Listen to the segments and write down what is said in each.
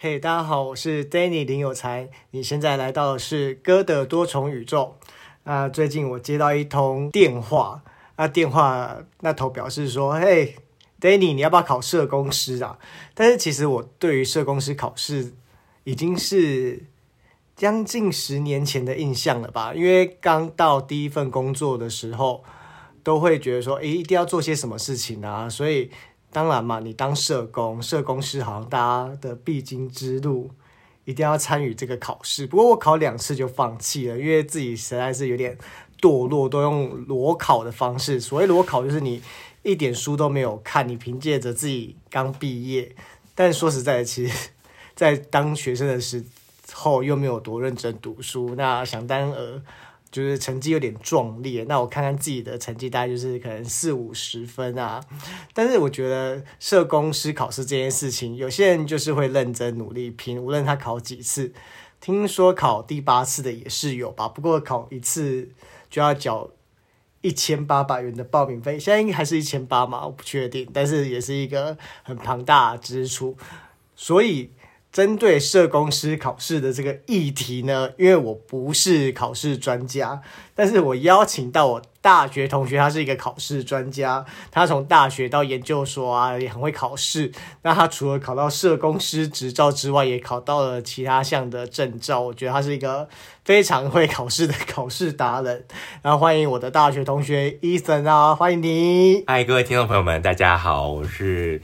嘿大家好，我是 Danny 林有才。你现在来到的是歌的多重宇宙。啊，最近我接到一通电话，那电话那头表示说：“嘿，Danny，你要不要考社工师啊？”但是其实我对于社工师考试已经是将近十年前的印象了吧？因为刚到第一份工作的时候，都会觉得说：“诶，一定要做些什么事情啊？”所以。当然嘛，你当社工，社工是好像大家的必经之路，一定要参与这个考试。不过我考两次就放弃了，因为自己实在是有点堕落，都用裸考的方式。所谓裸考，就是你一点书都没有看，你凭借着自己刚毕业，但说实在的，其实，在当学生的时候又没有多认真读书，那想当然。就是成绩有点壮烈，那我看看自己的成绩，大概就是可能四五十分啊。但是我觉得社工师考试这件事情，有些人就是会认真努力拼，无论他考几次，听说考第八次的也是有吧。不过考一次就要缴一千八百元的报名费，现在应该还是一千八嘛，我不确定，但是也是一个很庞大的支出，所以。针对社工师考试的这个议题呢，因为我不是考试专家，但是我邀请到我大学同学，他是一个考试专家，他从大学到研究所啊，也很会考试。那他除了考到社工师执照之外，也考到了其他项的证照。我觉得他是一个非常会考试的考试达人。然后欢迎我的大学同学 Ethan 啊，欢迎你！嗨，各位听众朋友们，大家好，我是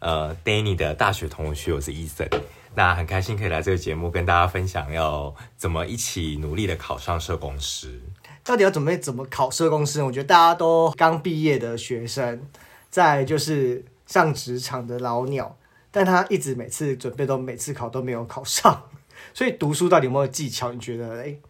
呃 Danny 的大学同学，我是 Ethan。那很开心可以来这个节目跟大家分享，要怎么一起努力的考上社工师。到底要准备怎么考社工师？我觉得大家都刚毕业的学生，在就是上职场的老鸟，但他一直每次准备都每次考都没有考上，所以读书到底有没有技巧？你觉得？诶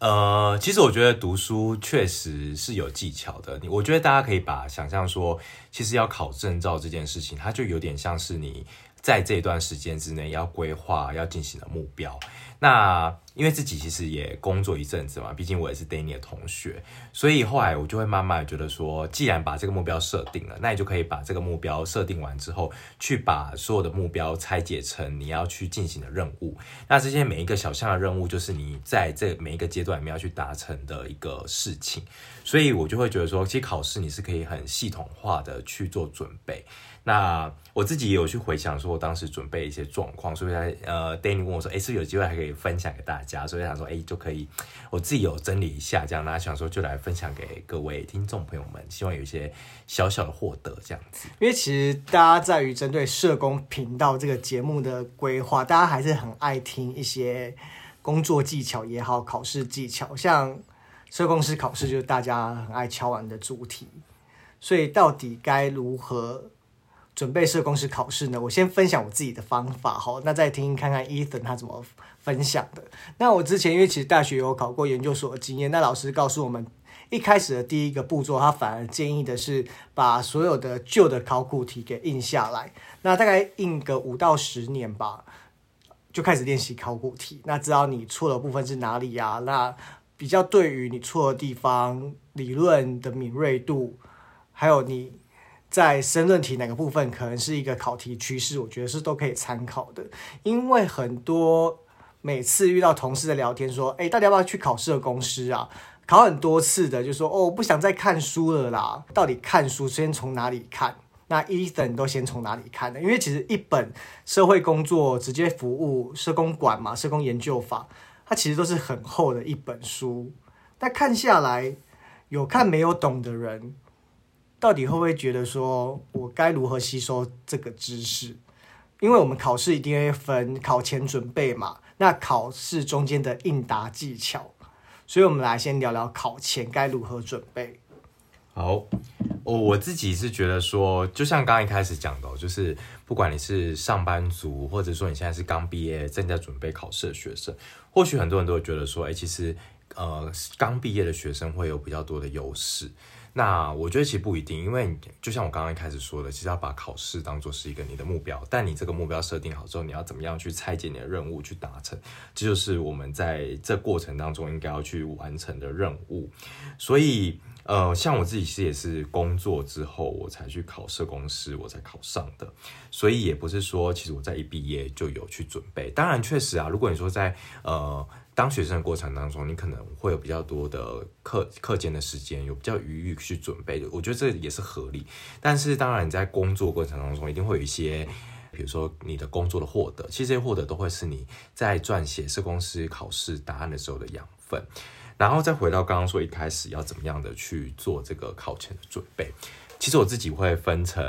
呃，其实我觉得读书确实是有技巧的。你我觉得大家可以把想象说，其实要考证照这件事情，它就有点像是你。在这段时间之内要规划要进行的目标，那因为自己其实也工作一阵子嘛，毕竟我也是 Danny 的同学，所以后来我就会慢慢觉得说，既然把这个目标设定了，那你就可以把这个目标设定完之后，去把所有的目标拆解成你要去进行的任务。那这些每一个小项的任务，就是你在这每一个阶段里面要去达成的一个事情。所以我就会觉得说，其实考试你是可以很系统化的去做准备。那我自己也有去回想说，我当时准备一些状况，所以在呃，Danny 问我说，诶，是不是有机会还可以分享给大家？所以想说，诶，就可以，我自己有整理一下，这样，那想说就来分享给各位听众朋友们，希望有一些小小的获得这样子。因为其实大家在于针对社工频道这个节目的规划，大家还是很爱听一些工作技巧也好，考试技巧，像社工师考试就是大家很爱敲碗的主题，所以到底该如何？准备社工师考试呢，我先分享我自己的方法哈，那再听看看 Ethan 他怎么分享的。那我之前因为其实大学有考过研究所的经验，那老师告诉我们，一开始的第一个步骤，他反而建议的是把所有的旧的考古题给印下来，那大概印个五到十年吧，就开始练习考古题。那知道你错的部分是哪里呀？那比较对于你错的地方，理论的敏锐度，还有你。在申论题哪个部分可能是一个考题趋势，我觉得是都可以参考的。因为很多每次遇到同事的聊天说，哎，大家要不要去考试的公司啊？考很多次的就说，哦，不想再看书了啦。到底看书先从哪里看？那 Ethan 都先从哪里看呢？因为其实一本社会工作直接服务社工馆嘛，社工研究法，它其实都是很厚的一本书。但看下来，有看没有懂的人。到底会不会觉得说，我该如何吸收这个知识？因为我们考试一定会分考前准备嘛，那考试中间的应答技巧，所以我们来先聊聊考前该如何准备。好，我我自己是觉得说，就像刚刚一开始讲的，就是不管你是上班族，或者说你现在是刚毕业正在准备考试的学生，或许很多人都会觉得说，哎，其实呃，刚毕业的学生会有比较多的优势。那我觉得其实不一定，因为就像我刚刚一开始说的，其实要把考试当做是一个你的目标，但你这个目标设定好之后，你要怎么样去拆解你的任务去达成，这就是我们在这过程当中应该要去完成的任务。所以，呃，像我自己其实也是工作之后我才去考社工师，我才考上的，所以也不是说其实我在一毕业就有去准备。当然，确实啊，如果你说在呃当学生的过程当中，你可能会有比较多的课课间的时间，有比较余裕去准备的，我觉得这也是合理。但是，当然你在工作过程当中，一定会有一些。比如说你的工作的获得，其实这些获得都会是你在撰写社工师考试答案的时候的养分。然后再回到刚刚说一开始要怎么样的去做这个考前的准备，其实我自己会分成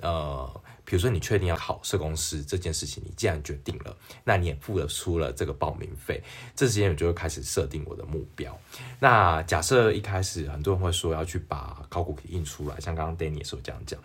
呃，比如说你确定要考社工师这件事情，你既然决定了，那你也付了出了这个报名费，这时间我就会开始设定我的目标。那假设一开始很多人会说要去把考古题印出来，像刚刚 Danny 也是有这样讲。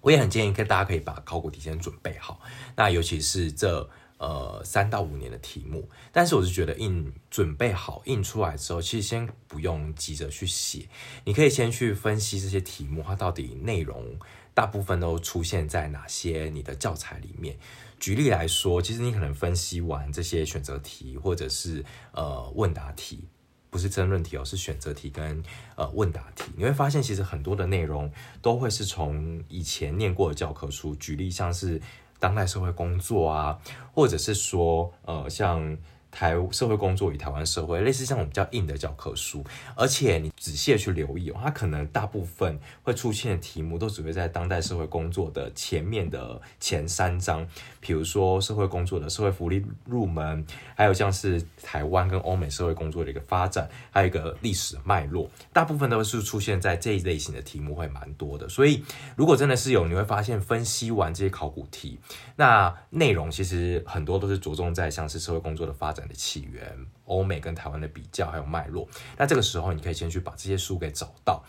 我也很建议，可大家可以把考古题先准备好。那尤其是这呃三到五年的题目，但是我是觉得印准备好印出来之后，其实先不用急着去写，你可以先去分析这些题目，它到底内容大部分都出现在哪些你的教材里面。举例来说，其实你可能分析完这些选择题或者是呃问答题。不是争论题哦，是选择题跟呃问答题。你会发现，其实很多的内容都会是从以前念过的教科书。举例像是当代社会工作啊，或者是说呃像。台社会工作与台湾社会，类似像我们比较硬的教科书，而且你仔细的去留意哦，它可能大部分会出现的题目都只会在当代社会工作的前面的前三章，比如说社会工作的社会福利入门，还有像是台湾跟欧美社会工作的一个发展，还有一个历史的脉络，大部分都是出现在这一类型的题目会蛮多的。所以如果真的是有，你会发现分析完这些考古题，那内容其实很多都是着重在像是社会工作的发展起源、欧美跟台湾的比较，还有脉络。那这个时候，你可以先去把这些书给找到。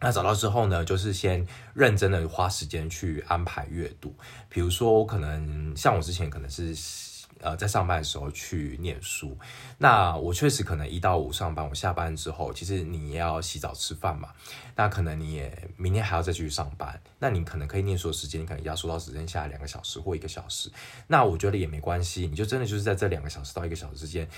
那找到之后呢，就是先认真的花时间去安排阅读。比如说，我可能像我之前可能是。呃，在上班的时候去念书，那我确实可能一到五上班，我下班之后，其实你也要洗澡吃饭嘛，那可能你也明天还要再继续上班，那你可能可以念书的时间，你可能压缩到只剩下两个小时或一个小时，那我觉得也没关系，你就真的就是在这两个小时到一个小时之间。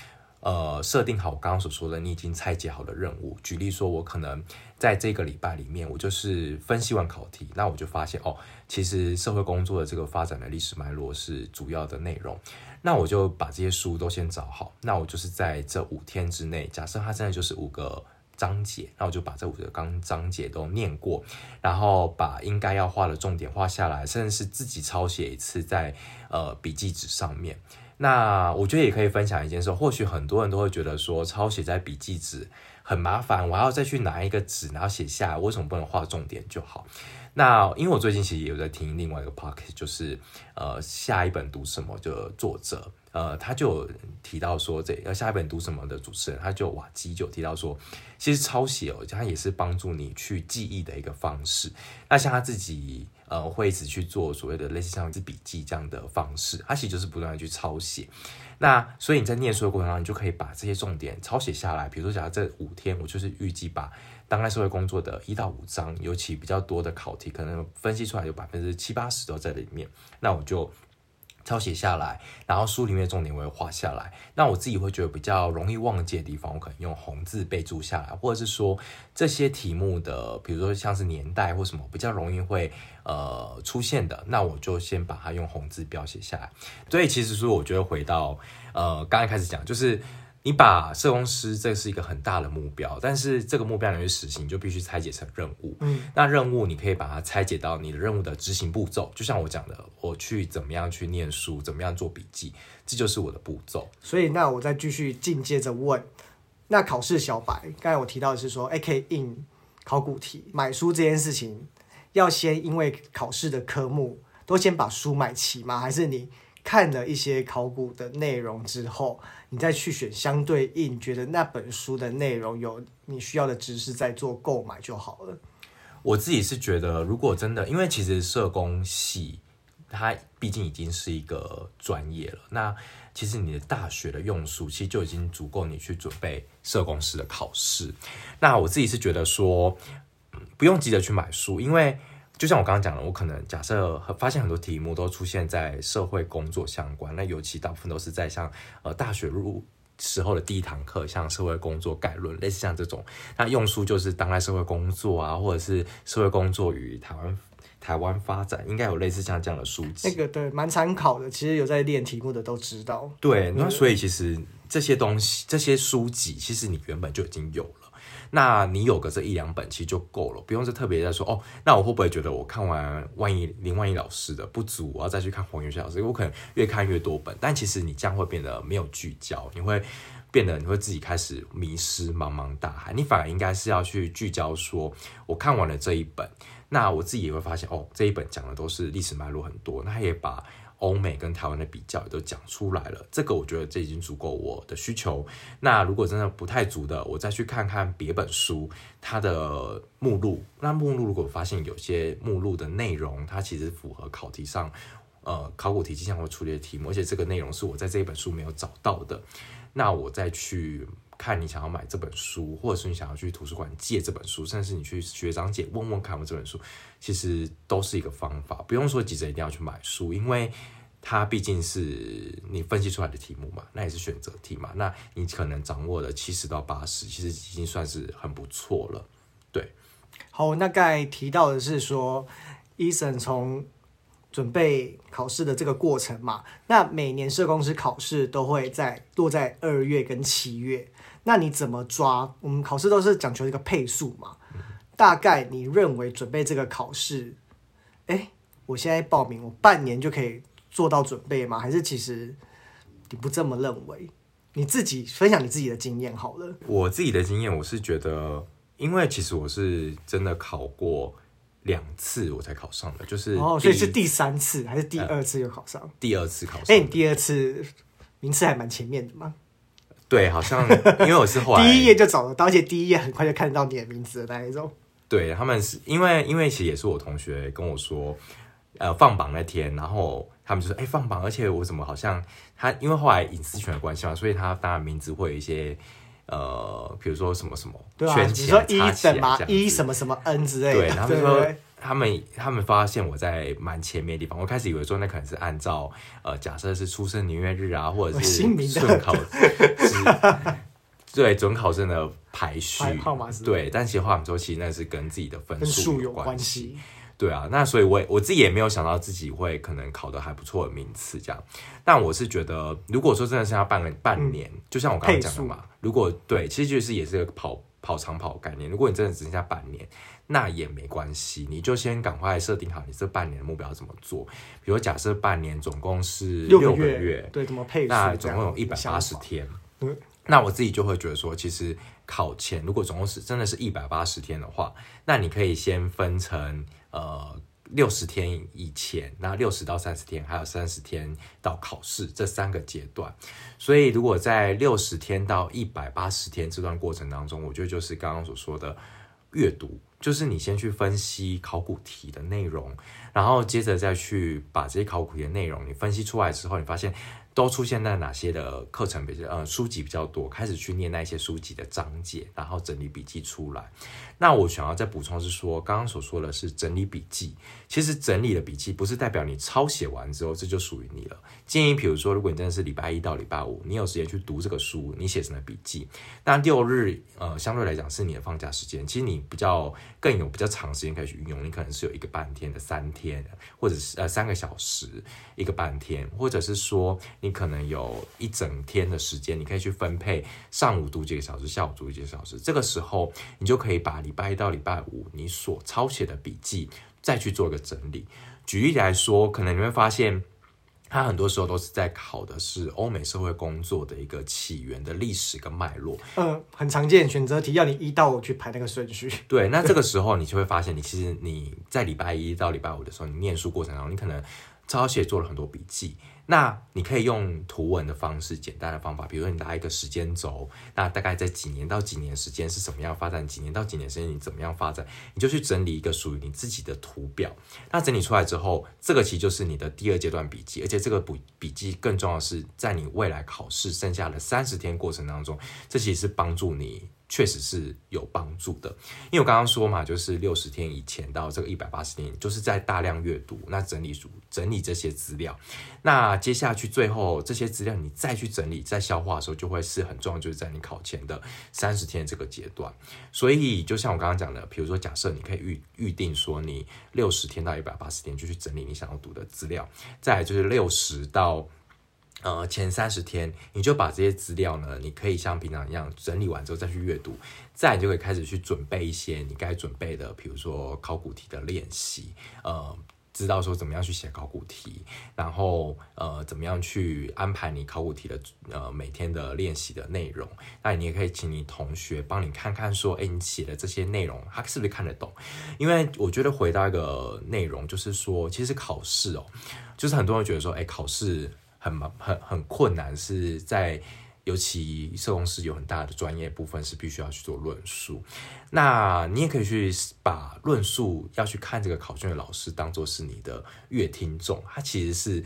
呃，设定好我刚刚所说的，你已经拆解好的任务。举例说，我可能在这个礼拜里面，我就是分析完考题，那我就发现哦，其实社会工作的这个发展的历史脉络是主要的内容。那我就把这些书都先找好。那我就是在这五天之内，假设它真的就是五个章节，那我就把这五个章章节都念过，然后把应该要画的重点画下来，甚至是自己抄写一次在呃笔记纸上面。那我觉得也可以分享一件事，或许很多人都会觉得说抄写在笔记纸很麻烦，我要再去拿一个纸，然后写下来，为什么不能画重点就好？那因为我最近其实也有在听另外一个 podcast，就是呃下一本读什么的作者。呃，他就提到说，这要下一本读什么的主持人，他就哇基就提到说，其实抄写哦，它也是帮助你去记忆的一个方式。那像他自己呃，会一直去做所谓的类似像一支笔记这样的方式，他其实就是不断的去抄写。那所以你在念书的过程当中，你就可以把这些重点抄写下来。比如说，假如这五天我就是预计把当代社会工作的一到五章，尤其比较多的考题，可能分析出来有百分之七八十都在里面，那我就。抄写下来，然后书里面重点我也画下来。那我自己会觉得比较容易忘记的地方，我可能用红字备注下来，或者是说这些题目的，比如说像是年代或什么比较容易会呃出现的，那我就先把它用红字标写下来。所以其实说，我觉得回到呃刚才开始讲，就是。你把社工师，这是一个很大的目标，但是这个目标你去实行，你就必须拆解成任务。嗯，那任务你可以把它拆解到你的任务的执行步骤，就像我讲的，我去怎么样去念书，怎么样做笔记，这就是我的步骤。所以，那我再继续进阶着问，那考试小白，刚才我提到的是说，哎，可以印考古题，买书这件事情，要先因为考试的科目都先把书买齐吗？还是你看了一些考古的内容之后？你再去选相对应，觉得那本书的内容有你需要的知识，再做购买就好了。我自己是觉得，如果真的，因为其实社工系它毕竟已经是一个专业了，那其实你的大学的用书其实就已经足够你去准备社工师的考试。那我自己是觉得说，不用急着去买书，因为。就像我刚刚讲的，我可能假设发现很多题目都出现在社会工作相关，那尤其大部分都是在像呃大学入时候的第一堂课，像社会工作概论，类似像这种。那用书就是当代社会工作啊，或者是社会工作与台湾台湾发展，应该有类似像这样的书籍。那个对，蛮常考的。其实有在练题目的都知道。对，那所以其实这些东西、这些书籍，其实你原本就已经有了。那你有个这一两本其实就够了，不用是特别在说哦。那我会不会觉得我看完万一林万一老师的不足，我要再去看黄元学老师？我可能越看越多本，但其实你这样会变得没有聚焦，你会变得你会自己开始迷失茫茫大海。你反而应该是要去聚焦说，说我看完了这一本，那我自己也会发现哦，这一本讲的都是历史脉络很多，那他也把。欧美跟台湾的比较也都讲出来了，这个我觉得这已经足够我的需求。那如果真的不太足的，我再去看看别本书它的目录。那目录如果发现有些目录的内容，它其实符合考题上，呃，考古题经常会出的题目，而且这个内容是我在这一本书没有找到的，那我再去。看你想要买这本书，或者是你想要去图书馆借这本书，甚至你去学长姐问问看我这本书，其实都是一个方法。不用说急着一定要去买书，因为它毕竟是你分析出来的题目嘛，那也是选择题嘛，那你可能掌握了七十到八十，其实已经算是很不错了。对，好，那刚才提到的是说医生从准备考试的这个过程嘛，那每年社工师考试都会在落在二月跟七月。那你怎么抓？我们考试都是讲求一个配速嘛。大概你认为准备这个考试，哎，我现在报名，我半年就可以做到准备吗？还是其实你不这么认为？你自己分享你自己的经验好了。我自己的经验，我是觉得，因为其实我是真的考过两次，我才考上的，就是哦，所以是第三次还是第二次又考上？呃，第二次考上。哎，你第二次名次还蛮前面的嘛。对，好像 因为我是后来第一页就找得到，而且第一页很快就看得到你的名字的那一种。对，他们是因为因为其实也是我同学跟我说，呃，放榜那天，然后他们就说，哎，放榜，而且我怎么好像他，因为后来隐私权的关系嘛，所以他当然名字会有一些呃，比如说什么什么对啊，你说一什么一什么什么 n 之类的，对，他们说。他们他们发现我在蛮前面的地方，我开始以为说那可能是按照呃，假设是出生年月日啊，或者是准考，对准考证的排序。号码是，对，但其实话说，其实那是跟自己的分数有关系，对啊，那所以我我自己也没有想到自己会可能考得还不错的名次这样，但我是觉得，如果说真的是要半个半年，嗯、就像我刚刚讲的嘛，如果对，其实就是也是个跑跑长跑概念，如果你真的只剩下半年。那也没关系，你就先赶快设定好你这半年的目标怎么做。比如假设半年总共是六个月，对，怎么配？那总共有一百八十天。那我自己就会觉得说，其实考前如果总共是真的是一百八十天的话，那你可以先分成呃六十天以前，那六十到三十天，还有三十天到考试这三个阶段。所以如果在六十天到一百八十天这段过程当中，我觉得就是刚刚所说的阅读。就是你先去分析考古题的内容，然后接着再去把这些考古题的内容你分析出来之后，你发现。都出现在哪些的课程比较呃书籍比较多，开始去念那些书籍的章节，然后整理笔记出来。那我想要再补充是说，刚刚所说的是整理笔记，其实整理的笔记不是代表你抄写完之后这就属于你了。建议比如说，如果你真的是礼拜一到礼拜五，你有时间去读这个书，你写成了笔记。那六日呃相对来讲是你的放假时间，其实你比较更有比较长时间可以去运用，你可能是有一个半天的三天，或者是呃三个小时一个半天，或者是说你。你可能有一整天的时间，你可以去分配上午读几个小时，下午读几个小时。这个时候，你就可以把礼拜一到礼拜五你所抄写的笔记再去做一个整理。举例来说，可能你会发现，它很多时候都是在考的是欧美社会工作的一个起源的历史跟脉络。嗯，很常见选择题要你一到五去排那个顺序。对，那这个时候你就会发现，你其实你在礼拜一到礼拜五的时候，你念书过程当中，你可能抄写做了很多笔记。那你可以用图文的方式，简单的方法，比如说你拉一个时间轴，那大概在几年到几年时间是怎么样发展？几年到几年时间你怎么样发展？你就去整理一个属于你自己的图表。那整理出来之后，这个其实就是你的第二阶段笔记，而且这个笔笔记更重要的是，在你未来考试剩下的三十天过程当中，这其实是帮助你确实是有帮助的，因为我刚刚说嘛，就是六十天以前到这个一百八十天，就是在大量阅读，那整理书整理这些资料，那接下去最后这些资料你再去整理、再消化的时候，就会是很重要，就是在你考前的三十天这个阶段。所以就像我刚刚讲的，比如说假设你可以预预定说你六十天到一百八十天就去整理你想要读的资料，再就是六十到。呃，前三十天你就把这些资料呢，你可以像平常一样整理完之后再去阅读，再你就可以开始去准备一些你该准备的，比如说考古题的练习，呃，知道说怎么样去写考古题，然后呃，怎么样去安排你考古题的呃每天的练习的内容。那你也可以请你同学帮你看看说，哎，你写的这些内容他是不是看得懂？因为我觉得回到一个内容，就是说，其实考试哦，就是很多人觉得说，哎，考试。很很很困难，是在尤其社工师有很大的专业部分是必须要去做论述。那你也可以去把论述要去看这个考卷的老师当做是你的阅听众，他其实是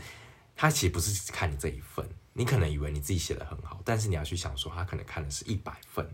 他其实不是只看你这一份，你可能以为你自己写的很好，但是你要去想说他可能看的是一百份。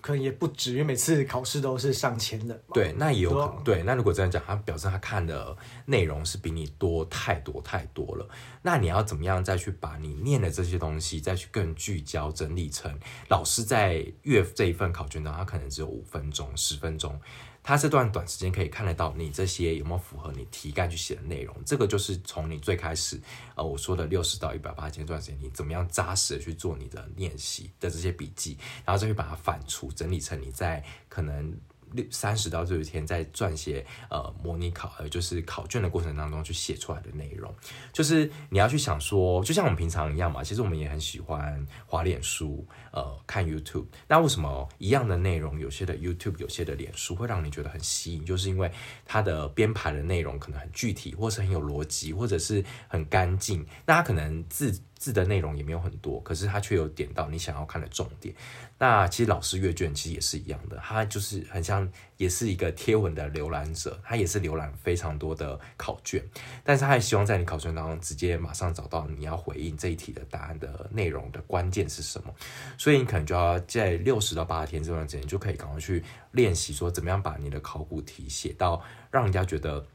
可能也不止，因为每次考试都是上千的。对，那也有可能。对，那如果这样讲，他表示他看的内容是比你多太多太多了。那你要怎么样再去把你念的这些东西，再去更聚焦整理成老师在阅这一份考卷当中，他可能只有五分钟、十分钟。它这段短时间可以看得到你这些有没有符合你题干去写的内容，这个就是从你最开始，呃，我说的六十到一百八十天这段时间，你怎么样扎实的去做你的练习的这些笔记，然后再去把它反刍整理成你在可能。六三十到六十天，在撰写呃模拟考呃就是考卷的过程当中去写出来的内容，就是你要去想说，就像我们平常一样嘛，其实我们也很喜欢滑脸书，呃看 YouTube。那为什么一样的内容，有些的 YouTube，有些的脸书会让你觉得很吸引？就是因为它的编排的内容可能很具体，或是很有逻辑，或者是很干净。那它可能字。字的内容也没有很多，可是它却有点到你想要看的重点。那其实老师阅卷其实也是一样的，它就是很像，也是一个贴文的浏览者，他也是浏览非常多的考卷，但是他也希望在你考卷当中直接马上找到你要回应这一题的答案的内容的关键是什么。所以你可能就要在六十到八十天这段时间，就可以赶快去练习，说怎么样把你的考古题写到让人家觉得。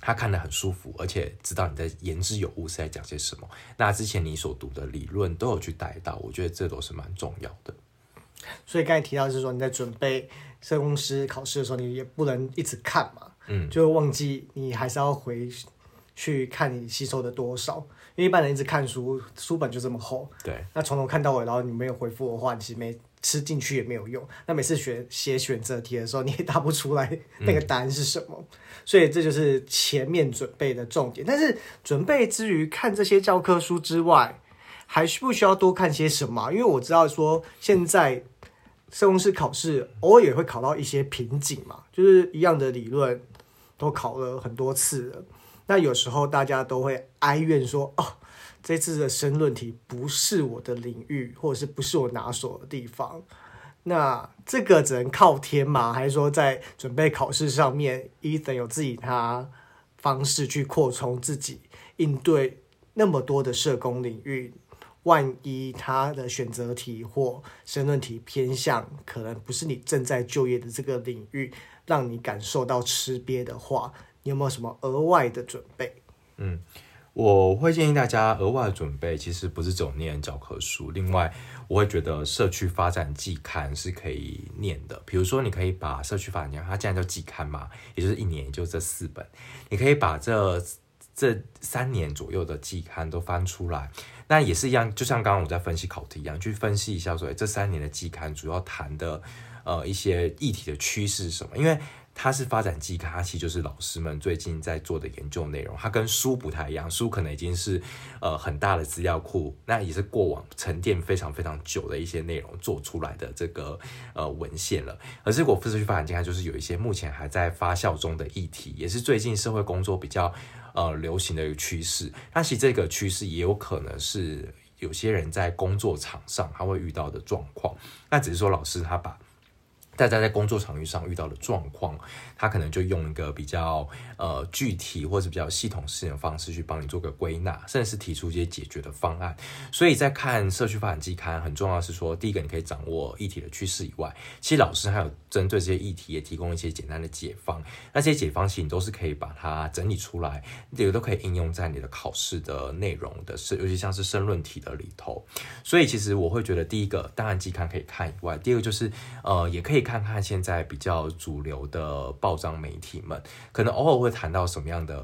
他看得很舒服，而且知道你在言之有物是在讲些什么。那之前你所读的理论都有去带到，我觉得这都是蛮重要的。所以刚才提到就是说，你在准备社工师考试的时候，你也不能一直看嘛，嗯，就会忘记你还是要回去看你吸收的多少。因为一般人一直看书，书本就这么厚，对，那从头看到尾，然后你没有回复的话，你其实没。吃进去也没有用。那每次选写选择题的时候，你也答不出来那个答案是什么。嗯。所以这就是前面准备的重点。但是准备之余，看这些教科书之外，还需不需要多看些什么？因为我知道说现在社工师考试偶尔也会考到一些瓶颈嘛，就是一样的理论都考了很多次了。那有时候大家都会哀怨说：“哦。”这次的申论题不是我的领域，或者是不是我拿手的地方，那这个只能靠天吗？还是说在准备考试上面伊森有自己他方式去扩充自己应对那么多的社工领域？万一他的选择题或申论题偏向可能不是你正在就业的这个领域，让你感受到吃瘪的话，你有没有什么额外的准备？嗯。我会建议大家额外准备，其实不是只念教科书。另外，我会觉得社区发展季刊是可以念的。比如说，你可以把社区发展，它既然叫季刊嘛，也就是一年就这四本，你可以把这这三年左右的季刊都翻出来。那也是一样，就像刚刚我在分析考题一样，去分析一下说，这三年的季刊主要谈的呃一些议题的趋势是什么？因为它是发展季刊，它其实就是老师们最近在做的研究内容。它跟书不太一样，书可能已经是呃很大的资料库，那也是过往沉淀非常非常久的一些内容做出来的这个呃文献了。而是我社区发展季刊就是有一些目前还在发酵中的议题，也是最近社会工作比较呃流行的一个趋势。那其实这个趋势也有可能是有些人在工作场上他会遇到的状况。那只是说老师他把。大家在工作场域上遇到的状况，他可能就用一个比较呃具体或者比较系统式的方式去帮你做个归纳，甚至是提出一些解决的方案。所以在看社区发展季刊，很重要是说，第一个你可以掌握议题的趋势以外，其实老师还有针对这些议题也提供一些简单的解方。那些解方其实你都是可以把它整理出来，这个都可以应用在你的考试的内容的，是尤其像是申论题的里头。所以其实我会觉得，第一个当然季刊可以看以外，第二个就是呃也可以。看看现在比较主流的报章媒体们，可能偶尔会谈到什么样的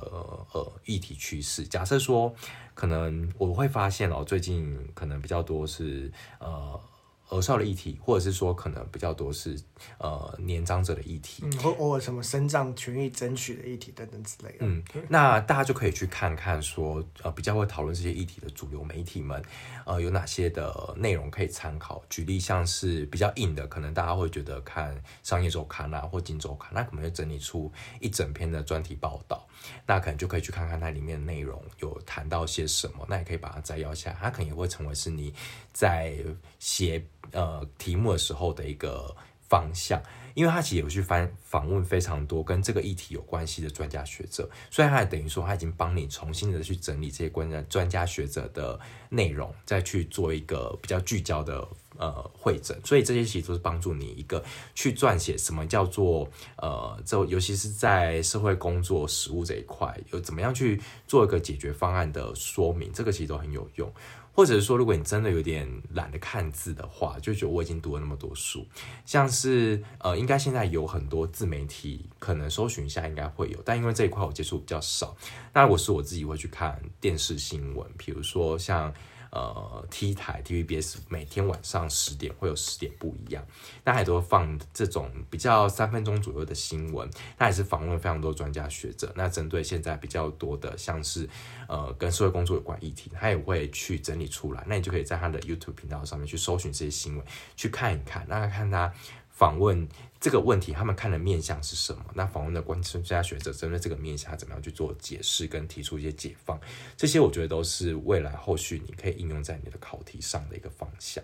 呃议题趋势。假设说，可能我会发现哦，最近可能比较多是呃。儿少的议题，或者是说可能比较多是呃年长者的议题，嗯，或偶尔什么身障权益争取的议题等等之类的。嗯，那大家就可以去看看说呃比较会讨论这些议题的主流媒体们，呃有哪些的内容可以参考。举例像是比较硬的，可能大家会觉得看商业周刊啊或金周刊，那可能会整理出一整篇的专题报道，那可能就可以去看看它里面的内容有谈到些什么，那也可以把它摘要下来，它可能也会成为是你在写。呃，题目的时候的一个方向，因为他其实有去翻访问非常多跟这个议题有关系的专家学者，所以他也等于说他已经帮你重新的去整理这些关于专家学者的内容，再去做一个比较聚焦的呃会诊，所以这些其实都是帮助你一个去撰写什么叫做呃，这尤其是在社会工作实务这一块，有怎么样去做一个解决方案的说明，这个其实都很有用。或者是说，如果你真的有点懒得看字的话，就觉得我已经读了那么多书，像是呃，应该现在有很多自媒体，可能搜寻一下应该会有，但因为这一块我接触比较少，那如果是我自己会去看电视新闻，比如说像。呃，T 台 TVBS 每天晚上十点会有十点不一样，那还都放这种比较三分钟左右的新闻，那也是访问非常多专家学者，那针对现在比较多的像是呃跟社会工作有关议题，他也会去整理出来，那你就可以在他的 YouTube 频道上面去搜寻这些新闻，去看一看，那看他访问。这个问题他们看的面向是什么？那访问的关专家学者针对这个面向怎么样去做解释跟提出一些解放？这些我觉得都是未来后续你可以应用在你的考题上的一个方向。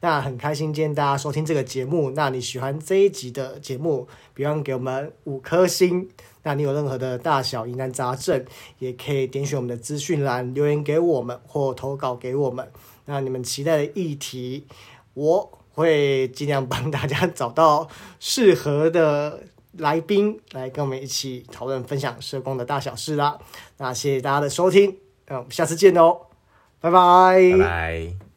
那很开心今天大家收听这个节目。那你喜欢这一集的节目，别忘给我们五颗星。那你有任何的大小疑难杂症，也可以点选我们的资讯栏留言给我们或投稿给我们。那你们期待的议题，我。会尽量帮大家找到适合的来宾来跟我们一起讨论分享社工的大小事啦。那谢谢大家的收听，那我们下次见哦，拜拜。拜拜。